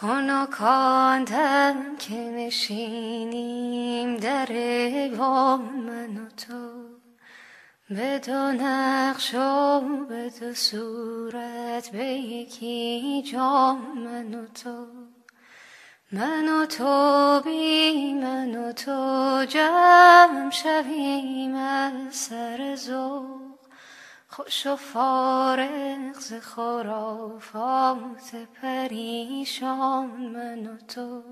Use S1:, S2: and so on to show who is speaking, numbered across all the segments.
S1: خانکاندم که نشینیم در ایوان من و تو. به دو نقش و به دو صورت به یکی جان من و تو. من و تو بی من و تو جمع شویم از سر زو خوش و فارغ ز خرافات پریشان من و تو.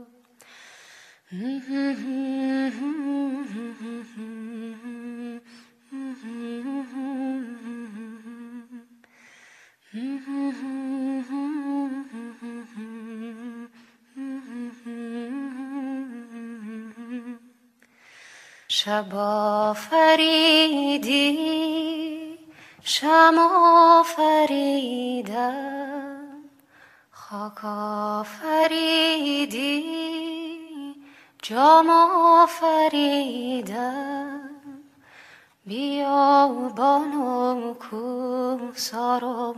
S1: شب فریدی شما فریدم خاک فریدی جام فریدم بیابان و کوسار و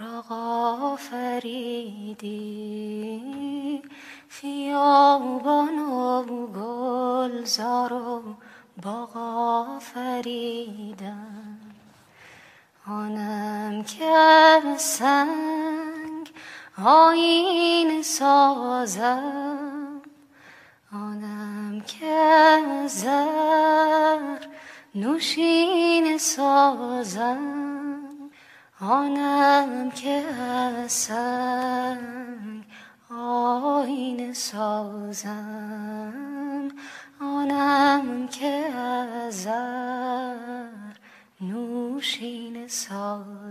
S1: رقا فریدی فیابان و گلزار و باغا فریدم آنم که سنگ آین سازم. آنم که زر نوشین سازم. آنم که سنگ آین سازم. آنم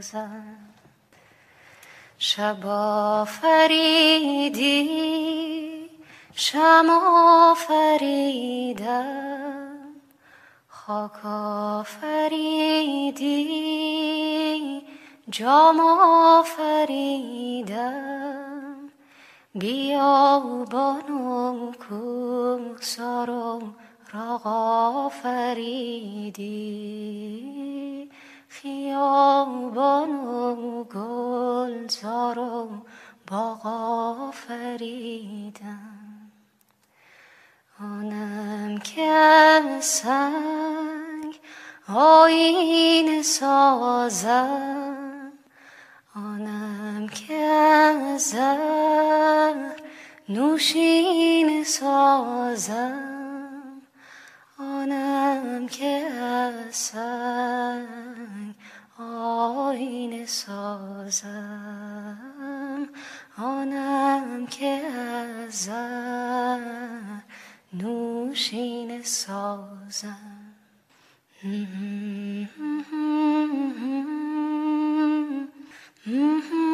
S1: سازم شب فریدی شما فریدم خاک فریدی جام فریدم بیابان و کوسار و رقا فریدی خیابان و گلزار و باغا فریدم آنم که سنگ آین سازم. آنم که زر نوشین سازم. آنم که سنگ آینه سازم آنم که از نوشین سازم Mm-hmm.